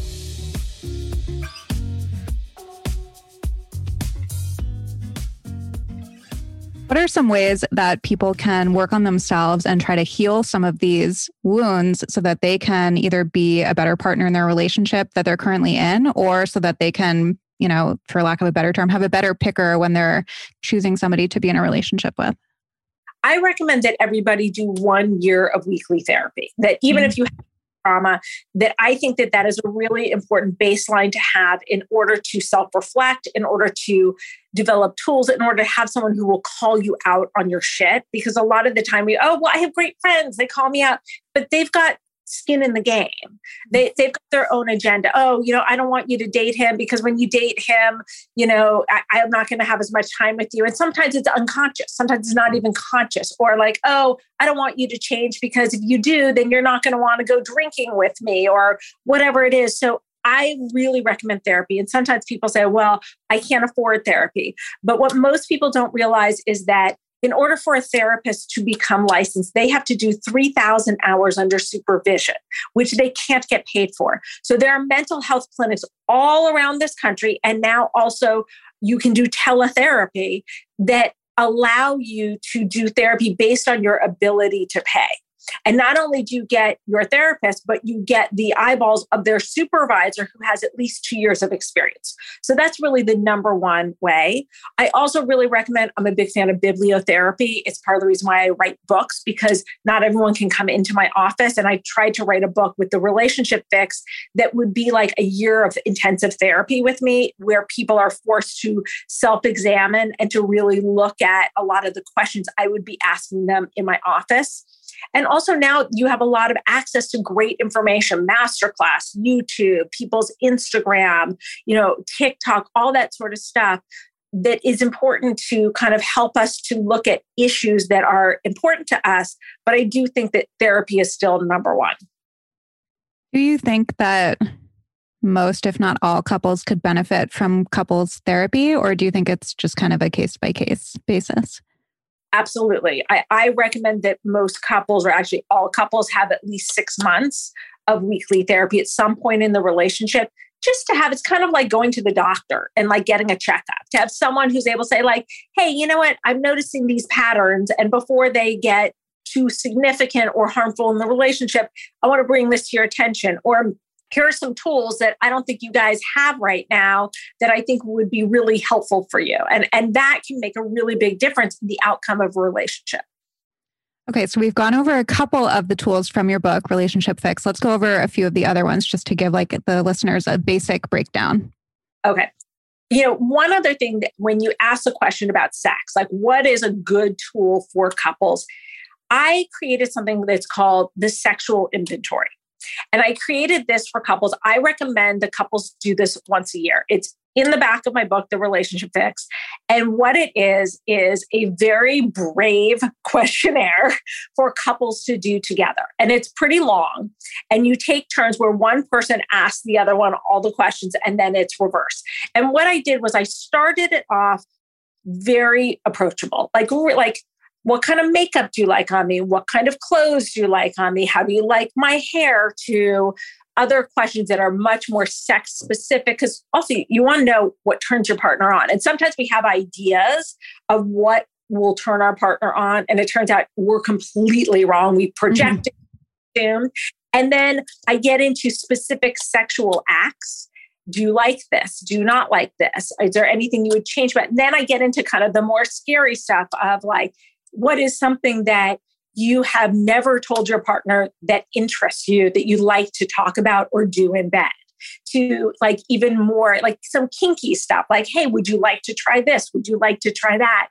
What are some ways that people can work on themselves and try to heal some of these wounds so that they can either be a better partner in their relationship that they're currently in, or so that they can, you know, for lack of a better term, have a better picker when they're choosing somebody to be in a relationship with? I recommend that everybody do one year of weekly therapy. That even mm-hmm. if you have trauma that I think that that is a really important baseline to have in order to self-reflect, in order to develop tools, in order to have someone who will call you out on your shit. Because a lot of the time we, oh, well, I have great friends, they call me out, but they've got skin in the game. Mm. They, they've got their own agenda. Oh, you know, I don't want you to date him because when you date him, you know, I, am not going to have as much time with you. And sometimes it's unconscious. Sometimes it's not mm. even conscious. Or like, oh, I don't want you to change because if you do, then you're not going to want to go drinking with me or whatever it is. So I really recommend therapy. And sometimes people say, well, I can't afford therapy. But what most people don't realize is that in order for a therapist to become licensed, they have to do 3,000 hours under supervision, which they can't get paid for. So there are mental health clinics all around this country. And now also you can do teletherapy that allow you to do therapy based on your ability to pay. And not only do you get your therapist, but you get the eyeballs of their supervisor who has at least two years of experience. So that's really the number one way. I also really recommend, I'm a big fan of bibliotherapy. It's part of the reason why I write books because not everyone can come into my office. And I tried to write a book with the relationship fix that would be like a year of intensive therapy with me, where people are forced to self examine and to really look at a lot of the questions I would be asking them in my office. And also now you have a lot of access to great information, masterclass, YouTube, people's Instagram, you know, TikTok, all that sort of stuff that is important to kind of help us to look at issues that are important to us. But I do think that therapy is still number one. Do you think that most, if not all, couples could benefit from couples therapy, or do you think it's just kind of a case by case basis? Absolutely. I, I recommend that most couples, or actually all couples, have at least six months of weekly therapy at some point in the relationship just to have it's kind of like going to the doctor and like getting a checkup to have someone who's able to say like hey you know what i'm noticing these patterns and before they get too significant or harmful in the relationship i want to bring this to your attention or here are some tools that I don't think you guys have right now that I think would be really helpful for you. And, and that can make a really big difference in the outcome of a relationship. Okay, so we've gone over a couple of the tools from your book, Relationship Fix. Let's go over a few of the other ones just to give like the listeners a basic breakdown. Okay. You know, one other thing that when you ask a question about sex, like what is a good tool for couples? I created something that's called the sexual inventory. And I created this for couples. I recommend the couples do this once a year. It's in the back of my book, The Relationship Fix. And what it is, is a very brave questionnaire for couples to do together. And it's pretty long. And you take turns where one person asks the other one all the questions and then it's reverse. And what I did was I started it off very approachable, like, like, what kind of makeup do you like on me? What kind of clothes do you like on me? How do you like my hair? To other questions that are much more sex specific because also you want to know what turns your partner on and sometimes we have ideas of what will turn our partner on and it turns out we're completely wrong we project mm-hmm. and then i get into specific sexual acts do you like this do you not like this is there anything you would change but then i get into kind of the more scary stuff of like what is something that you have never told your partner that interests you that you like to talk about or do in bed? To like even more like some kinky stuff like hey would you like to try this? Would you like to try that?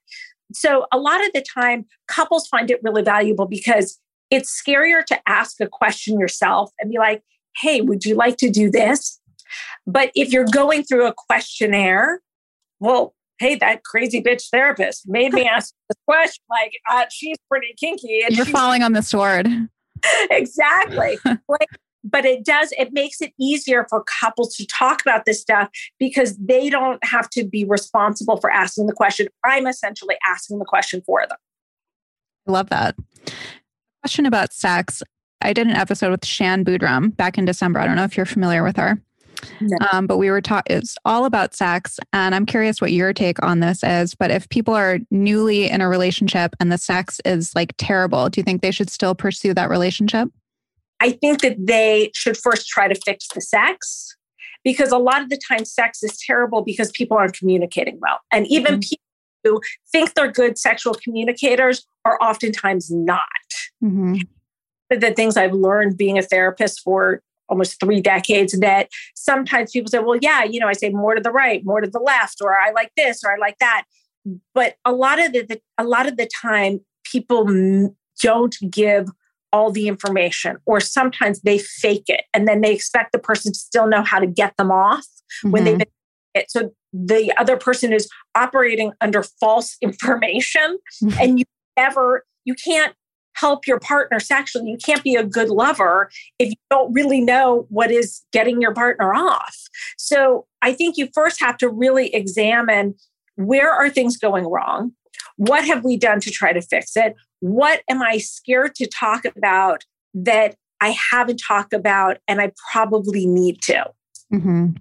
So a lot of the time couples find it really valuable because it's scarier to ask a question yourself and be like hey would you like to do this? But if you're going through a questionnaire well hey, that crazy bitch therapist made me ask this question. Like, uh, she's pretty kinky. And You're falling on the sword. exactly. like, but it does, it makes it easier for couples to talk about this stuff because they don't have to be responsible for asking the question. I'm essentially asking the question for them. I love that. Question about sex. I did an episode with Shan Boodram back in December. I don't know if you're familiar with her. No. Um, but we were taught it's all about sex. And I'm curious what your take on this is. But if people are newly in a relationship and the sex is like terrible, do you think they should still pursue that relationship? I think that they should first try to fix the sex because a lot of the time sex is terrible because people aren't communicating well. And even mm-hmm. people who think they're good sexual communicators are oftentimes not. Mm-hmm. The things I've learned being a therapist for almost three decades that sometimes people say, well, yeah, you know, I say more to the right, more to the left, or I like this, or I like that. But a lot of the, the a lot of the time, people don't give all the information, or sometimes they fake it, and then they expect the person to still know how to get them off mm-hmm. when they've been it. So the other person is operating under false information, mm-hmm. and you never you can't help your partner sexually. You can't be a good lover if you don't really know what is getting your partner off. So I think you first have to really examine where are things going wrong? What have we done to try to fix it? What am I scared to talk about that I haven't talked about and I probably need to? Mm-hmm.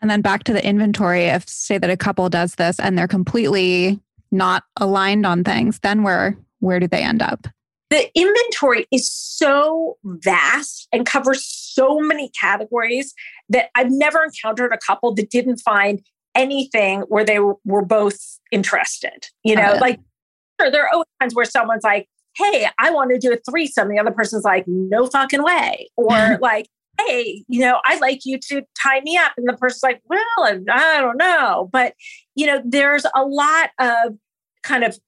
And then back to the inventory. If, say, that a couple does this and they're completely not aligned on things, then where where do they end up? The inventory is so vast and covers so many categories that I've never encountered a couple that didn't find anything where they were both interested. You know, like sure, there are always times where someone's like, hey, I want to do a threesome. The other person's like, no fucking way. Or like, hey, you know, I'd like you to tie me up. And the person's like, well, I don't know. But, you know, there's a lot of kind of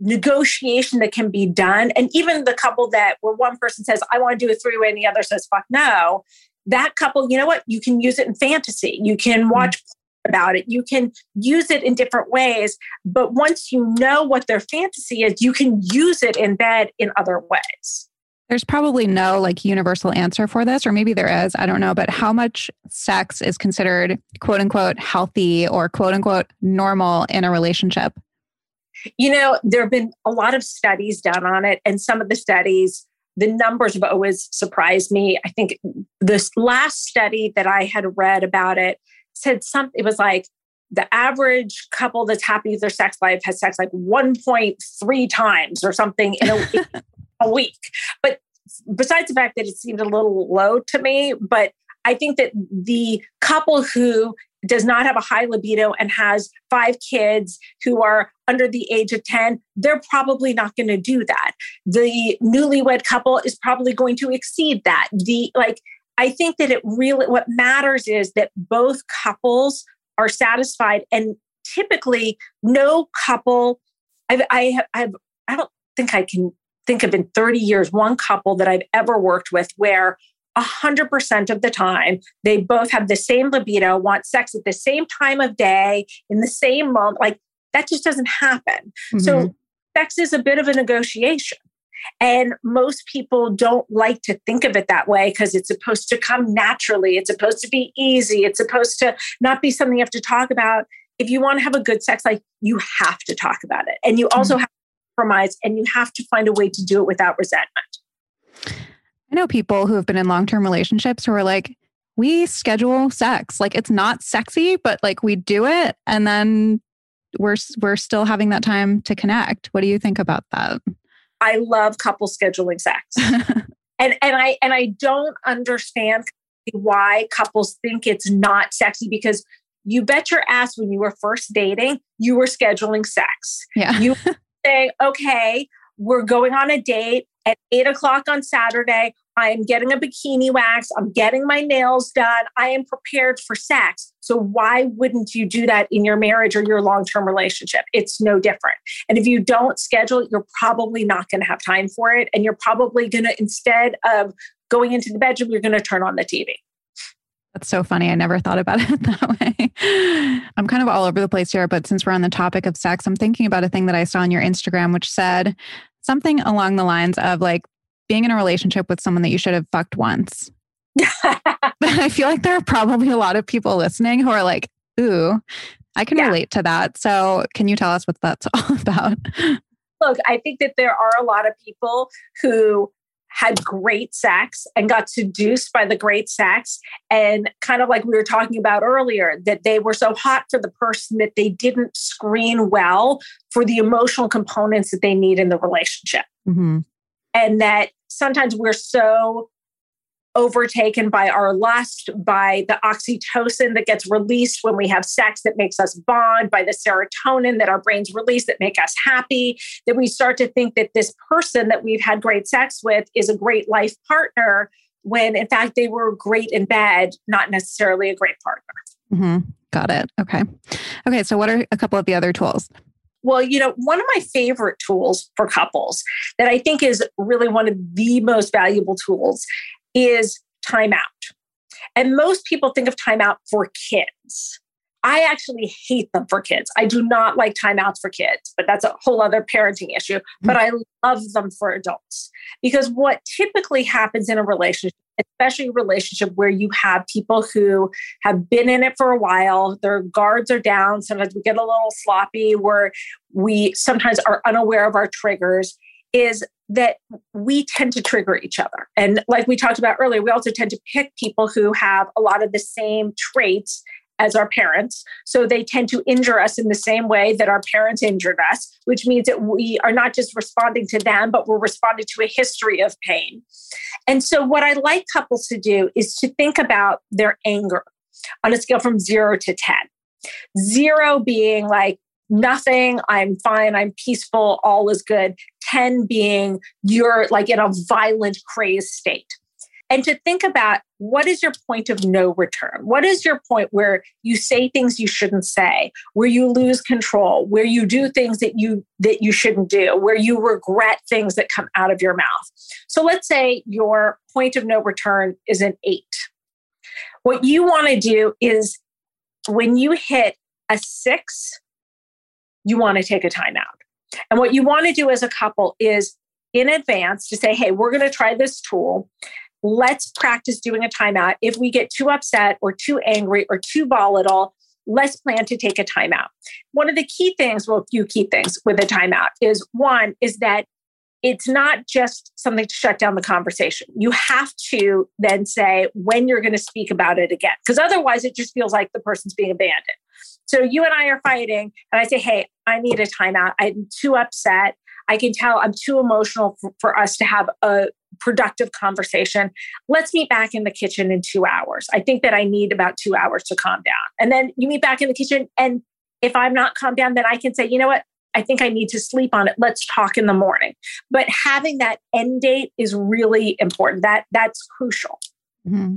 negotiation that can be done. And even the couple that where one person says, I want to do a three way, and the other says, fuck no, that couple, you know what? You can use it in fantasy. You can mm-hmm. watch mm-hmm. about it. You can use it in different ways. But once you know what their fantasy is, you can use it in bed in other ways. There's probably no like universal answer for this, or maybe there is. I don't know. But how much sex is considered quote unquote healthy or quote unquote normal in a relationship? You know, there have been a lot of studies done on it, and some of the studies, the numbers have always surprised me. I think this last study that I had read about it said something, it was like the average couple that's happy with their sex life has sex like 1.3 times or something in a, a week. But besides the fact that it seemed a little low to me, but I think that the couple who does not have a high libido and has five kids who are under the age of 10, they're probably not going to do that. The newlywed couple is probably going to exceed that. The like, I think that it really, what matters is that both couples are satisfied. And typically, no couple, I've, I I've, I don't think I can think of in 30 years one couple that I've ever worked with where 100% of the time, they both have the same libido, want sex at the same time of day, in the same moment. Like that just doesn't happen. Mm-hmm. So, sex is a bit of a negotiation. And most people don't like to think of it that way because it's supposed to come naturally. It's supposed to be easy. It's supposed to not be something you have to talk about. If you want to have a good sex life, you have to talk about it. And you also mm-hmm. have to compromise and you have to find a way to do it without resentment. I know people who have been in long term relationships who are like, we schedule sex. Like it's not sexy, but like we do it and then we're we're still having that time to connect. What do you think about that? I love couple scheduling sex. and and I and I don't understand why couples think it's not sexy because you bet your ass when you were first dating, you were scheduling sex. Yeah. You say, okay, we're going on a date at eight o'clock on Saturday. I am getting a bikini wax. I'm getting my nails done. I am prepared for sex. So, why wouldn't you do that in your marriage or your long term relationship? It's no different. And if you don't schedule, you're probably not going to have time for it. And you're probably going to, instead of going into the bedroom, you're going to turn on the TV. That's so funny. I never thought about it that way. I'm kind of all over the place here, but since we're on the topic of sex, I'm thinking about a thing that I saw on your Instagram, which said something along the lines of like being in a relationship with someone that you should have fucked once. But I feel like there are probably a lot of people listening who are like, ooh, I can yeah. relate to that. So, can you tell us what that's all about? Look, I think that there are a lot of people who had great sex and got seduced by the great sex. And kind of like we were talking about earlier, that they were so hot for the person that they didn't screen well for the emotional components that they need in the relationship. Mm-hmm. And that sometimes we're so overtaken by our lust, by the oxytocin that gets released when we have sex that makes us bond, by the serotonin that our brains release that make us happy, that we start to think that this person that we've had great sex with is a great life partner when in fact they were great in bed, not necessarily a great partner. Mm-hmm. Got it. Okay. Okay. So, what are a couple of the other tools? Well, you know, one of my favorite tools for couples that I think is really one of the most valuable tools is timeout. And most people think of timeout for kids. I actually hate them for kids. I do not like timeouts for kids, but that's a whole other parenting issue. Mm-hmm. But I love them for adults because what typically happens in a relationship, especially a relationship where you have people who have been in it for a while, their guards are down. Sometimes we get a little sloppy where we sometimes are unaware of our triggers, is that we tend to trigger each other. And like we talked about earlier, we also tend to pick people who have a lot of the same traits as our parents. So they tend to injure us in the same way that our parents injured us, which means that we are not just responding to them, but we're responding to a history of pain. And so, what I like couples to do is to think about their anger on a scale from zero to 10. Zero being like, nothing, I'm fine, I'm peaceful, all is good. 10 being you're like in a violent, crazed state. And to think about what is your point of no return? What is your point where you say things you shouldn't say, where you lose control, where you do things that you that you shouldn't do, where you regret things that come out of your mouth. So let's say your point of no return is an 8. What you want to do is when you hit a 6, you want to take a timeout. And what you want to do as a couple is in advance to say, hey, we're going to try this tool. Let's practice doing a timeout. If we get too upset or too angry or too volatile, let's plan to take a timeout. One of the key things, well, a few key things with a timeout is one is that it's not just something to shut down the conversation. You have to then say when you're going to speak about it again, because otherwise it just feels like the person's being abandoned. So you and I are fighting, and I say, Hey, I need a timeout. I'm too upset. I can tell I'm too emotional for, for, us to have a productive conversation. Let's meet back in the kitchen in two hours. I think that I need about two hours to calm down. And then you meet back in the kitchen. And if I'm not calmed down, then I can say, you know what? I think I need to sleep on it. Let's talk in the morning. But having that end date is really important. That that's crucial. Mm-hmm.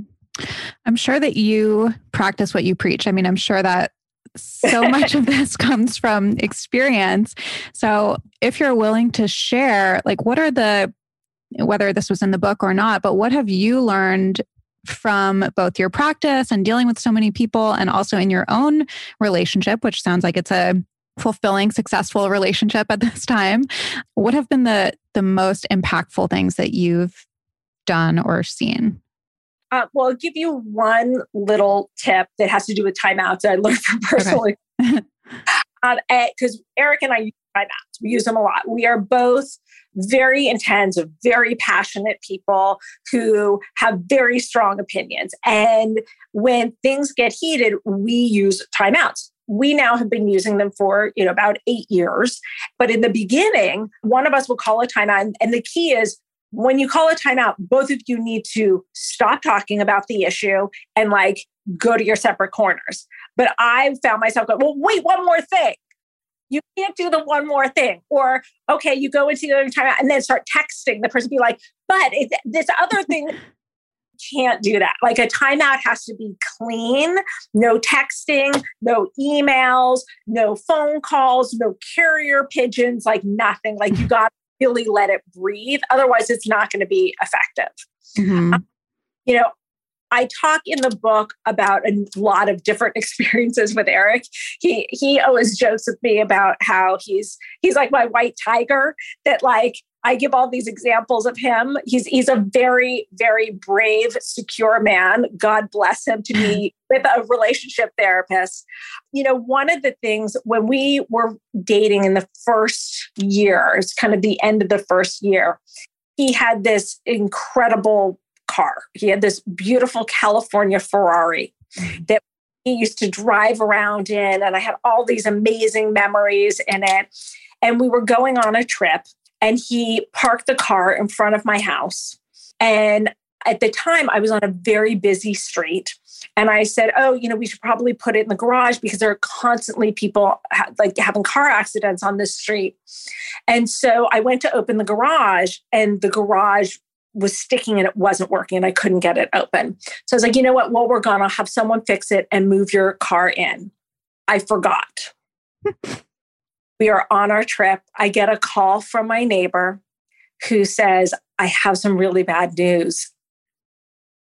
I'm sure that you practice what you preach. I mean, I'm sure that so much of this comes from experience. So, if you're willing to share, like, what are the whether this was in the book or not, but what have you learned from both your practice and dealing with so many people and also in your own relationship, which sounds like it's a fulfilling, successful relationship at this time. What have been the the most impactful things that you've done or seen? Uh, well, I'll give you one little tip that has to do with timeouts that I learned from personally. Because um, eh, Eric and I use timeouts, we use them a lot. We are both very intense, very passionate people who have very strong opinions. And when things get heated, we use timeouts. We now have been using them for, you know, about eight years. But in the beginning, one of us will call a timeout. And the key is when you call a timeout, both of you need to stop talking about the issue and like go to your separate corners. But I found myself going, well, wait, one more thing you can't do the one more thing. Or, okay, you go into the other timeout and then start texting the person, be like, but this other thing, can't do that. Like a timeout has to be clean, no texting, no emails, no phone calls, no carrier pigeons, like nothing. Like you got really let it breathe. Otherwise, it's not going to be effective. Mm-hmm. Um, you know, I talk in the book about a lot of different experiences with Eric. He he always jokes with me about how he's he's like my white tiger that like I give all these examples of him. He's he's a very very brave, secure man. God bless him to be with a relationship therapist. You know, one of the things when we were dating in the first year, it's kind of the end of the first year, he had this incredible car. He had this beautiful California Ferrari mm-hmm. that he used to drive around in. And I had all these amazing memories in it. And we were going on a trip, and he parked the car in front of my house. And at the time, I was on a very busy street. And I said, "Oh, you know, we should probably put it in the garage because there are constantly people ha- like having car accidents on this street." And so I went to open the garage, and the garage was sticking and it wasn't working and I couldn't get it open. So I was like, you know what? Well, we're gonna have someone fix it and move your car in. I forgot. we are on our trip. I get a call from my neighbor who says, I have some really bad news.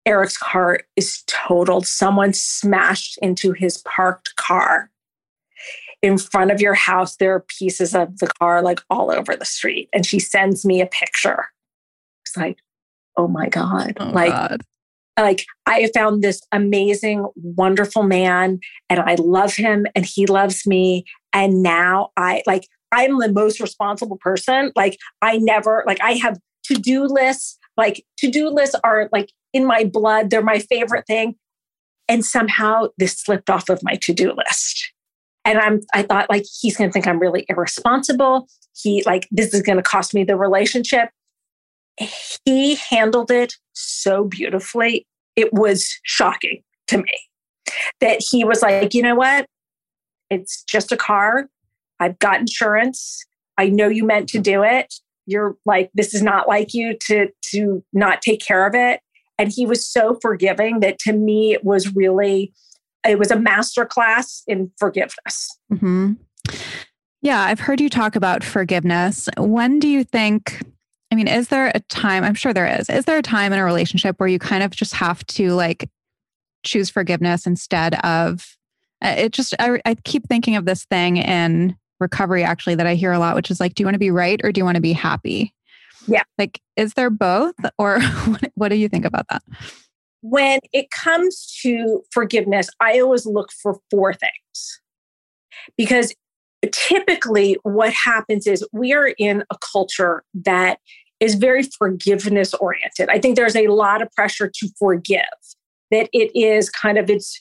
Eric's car is totaled. Someone smashed into his parked car. In front of your house, there are pieces of the car like all over the street. And she sends me a picture. It's like, oh my God. Oh like, God. like I found this amazing, wonderful man and I love him and he loves me. And now I like, I'm the most responsible person. Like, I never, like, I have to do lists. Like, to do lists are like in my blood, they're my favorite thing. And somehow this slipped off of my to do list. And I'm, I thought like he's going to think I'm really irresponsible. He like this is going to cost me the relationship he handled it so beautifully. It was shocking to me that he was like, you know what? It's just a car. I've got insurance. I know you meant to do it. You're like, this is not like you to to not take care of it. And he was so forgiving that to me it was really, it was a master class in forgiveness. Mm-hmm. Yeah, I've heard you talk about forgiveness. When do you think I mean, is there a time? I'm sure there is. Is there a time in a relationship where you kind of just have to like choose forgiveness instead of it? Just, I, I keep thinking of this thing in recovery actually that I hear a lot, which is like, do you want to be right or do you want to be happy? Yeah. Like, is there both? Or what, what do you think about that? When it comes to forgiveness, I always look for four things because typically what happens is we are in a culture that is very forgiveness oriented. I think there's a lot of pressure to forgive, that it is kind of it's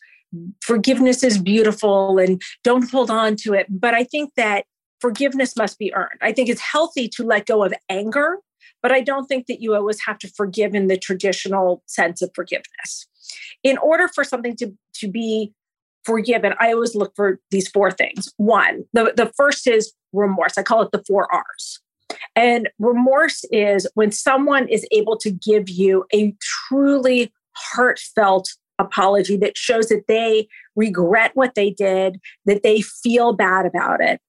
forgiveness is beautiful and don't hold on to it. But I think that forgiveness must be earned. I think it's healthy to let go of anger, but I don't think that you always have to forgive in the traditional sense of forgiveness. In order for something to, to be forgiven, I always look for these four things. One, the, the first is remorse. I call it the four R's. And remorse is when someone is able to give you a truly heartfelt apology that shows that they regret what they did, that they feel bad about it.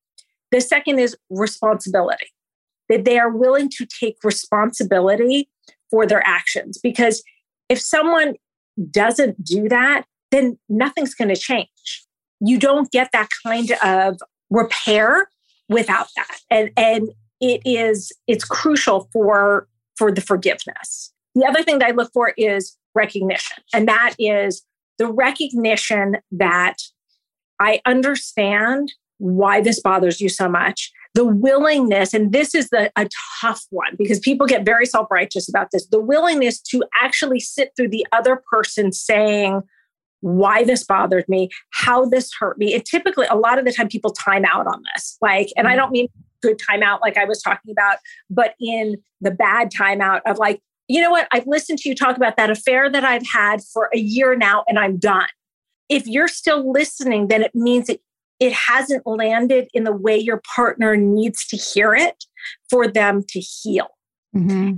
The second is responsibility. that they are willing to take responsibility for their actions. Because if someone doesn't do that, then nothing's going to change. You don't get that kind of repair without that. And and it is it's crucial for for the forgiveness. The other thing that I look for is recognition. And that is the recognition that I understand why this bothers you so much. The willingness, and this is the, a tough one because people get very self righteous about this the willingness to actually sit through the other person saying, why this bothered me, how this hurt me. And typically, a lot of the time, people time out on this. Like, and I mm-hmm. don't mean good timeout like I was talking about, but in the bad timeout of like, you know what? I've listened to you talk about that affair that I've had for a year now and I'm done. If you're still listening, then it means that it hasn't landed in the way your partner needs to hear it for them to heal. Mm-hmm.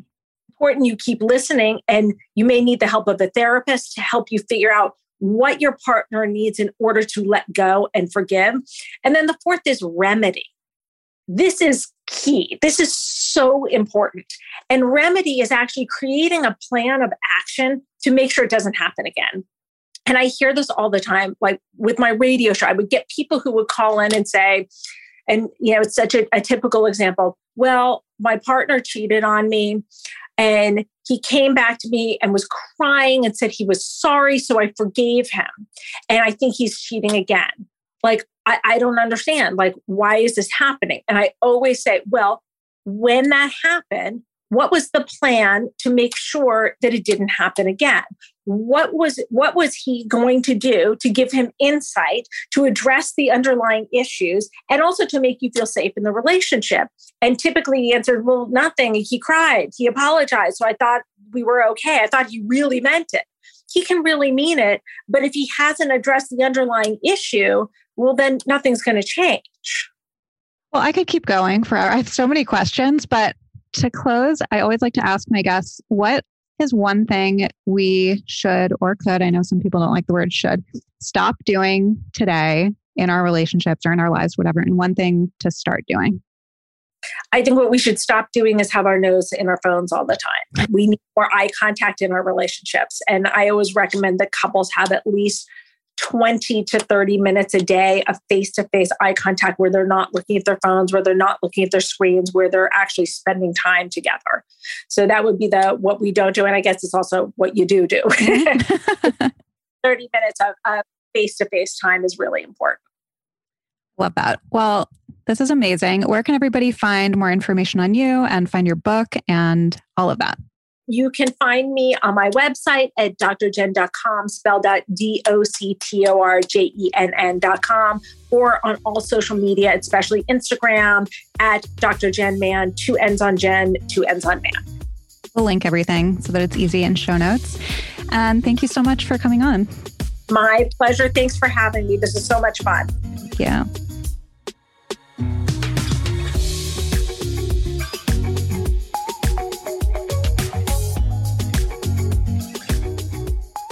Important you keep listening, and you may need the help of a therapist to help you figure out what your partner needs in order to let go and forgive. And then the fourth is remedy. This is key. This is so important. And remedy is actually creating a plan of action to make sure it doesn't happen again. And I hear this all the time. Like with my radio show, I would get people who would call in and say, and you know, it's such a, a typical example. Well, my partner cheated on me and he came back to me and was crying and said he was sorry. So I forgave him. And I think he's cheating again. Like, I, I don't understand. Like, why is this happening? And I always say, well, when that happened, what was the plan to make sure that it didn't happen again? What was what was he going to do to give him insight to address the underlying issues and also to make you feel safe in the relationship? And typically he answered well nothing. He cried. He apologized. So i thought we were okay. I thought he really meant it. He can really mean it but if he hasn't addressed the underlying issue well then nothing's going to change well i could keep going forever i have so many questions but to close, I always like to ask my guests what is one thing we should or could, I know some people don't like the word should, stop doing today in our relationships or in our lives, whatever, and one thing to start doing? I think what we should stop doing is have our nose in our phones all the time. We need more eye contact in our relationships. And I always recommend that couples have at least 20 to 30 minutes a day of face to face eye contact where they're not looking at their phones, where they're not looking at their screens, where they're actually spending time together. So that would be the what we don't do. And I guess it's also what you do do. Mm-hmm. 30 minutes of face to face time is really important. Love that. Well, this is amazing. Where can everybody find more information on you and find your book and all of that? You can find me on my website at doctorjenn.com, spelled out D O C T O R J E N N.com, or on all social media, especially Instagram at Dr. Jenn Mann, two ends on Jen, two ends on Man. We'll link everything so that it's easy in show notes. And thank you so much for coming on. My pleasure. Thanks for having me. This is so much fun. Thank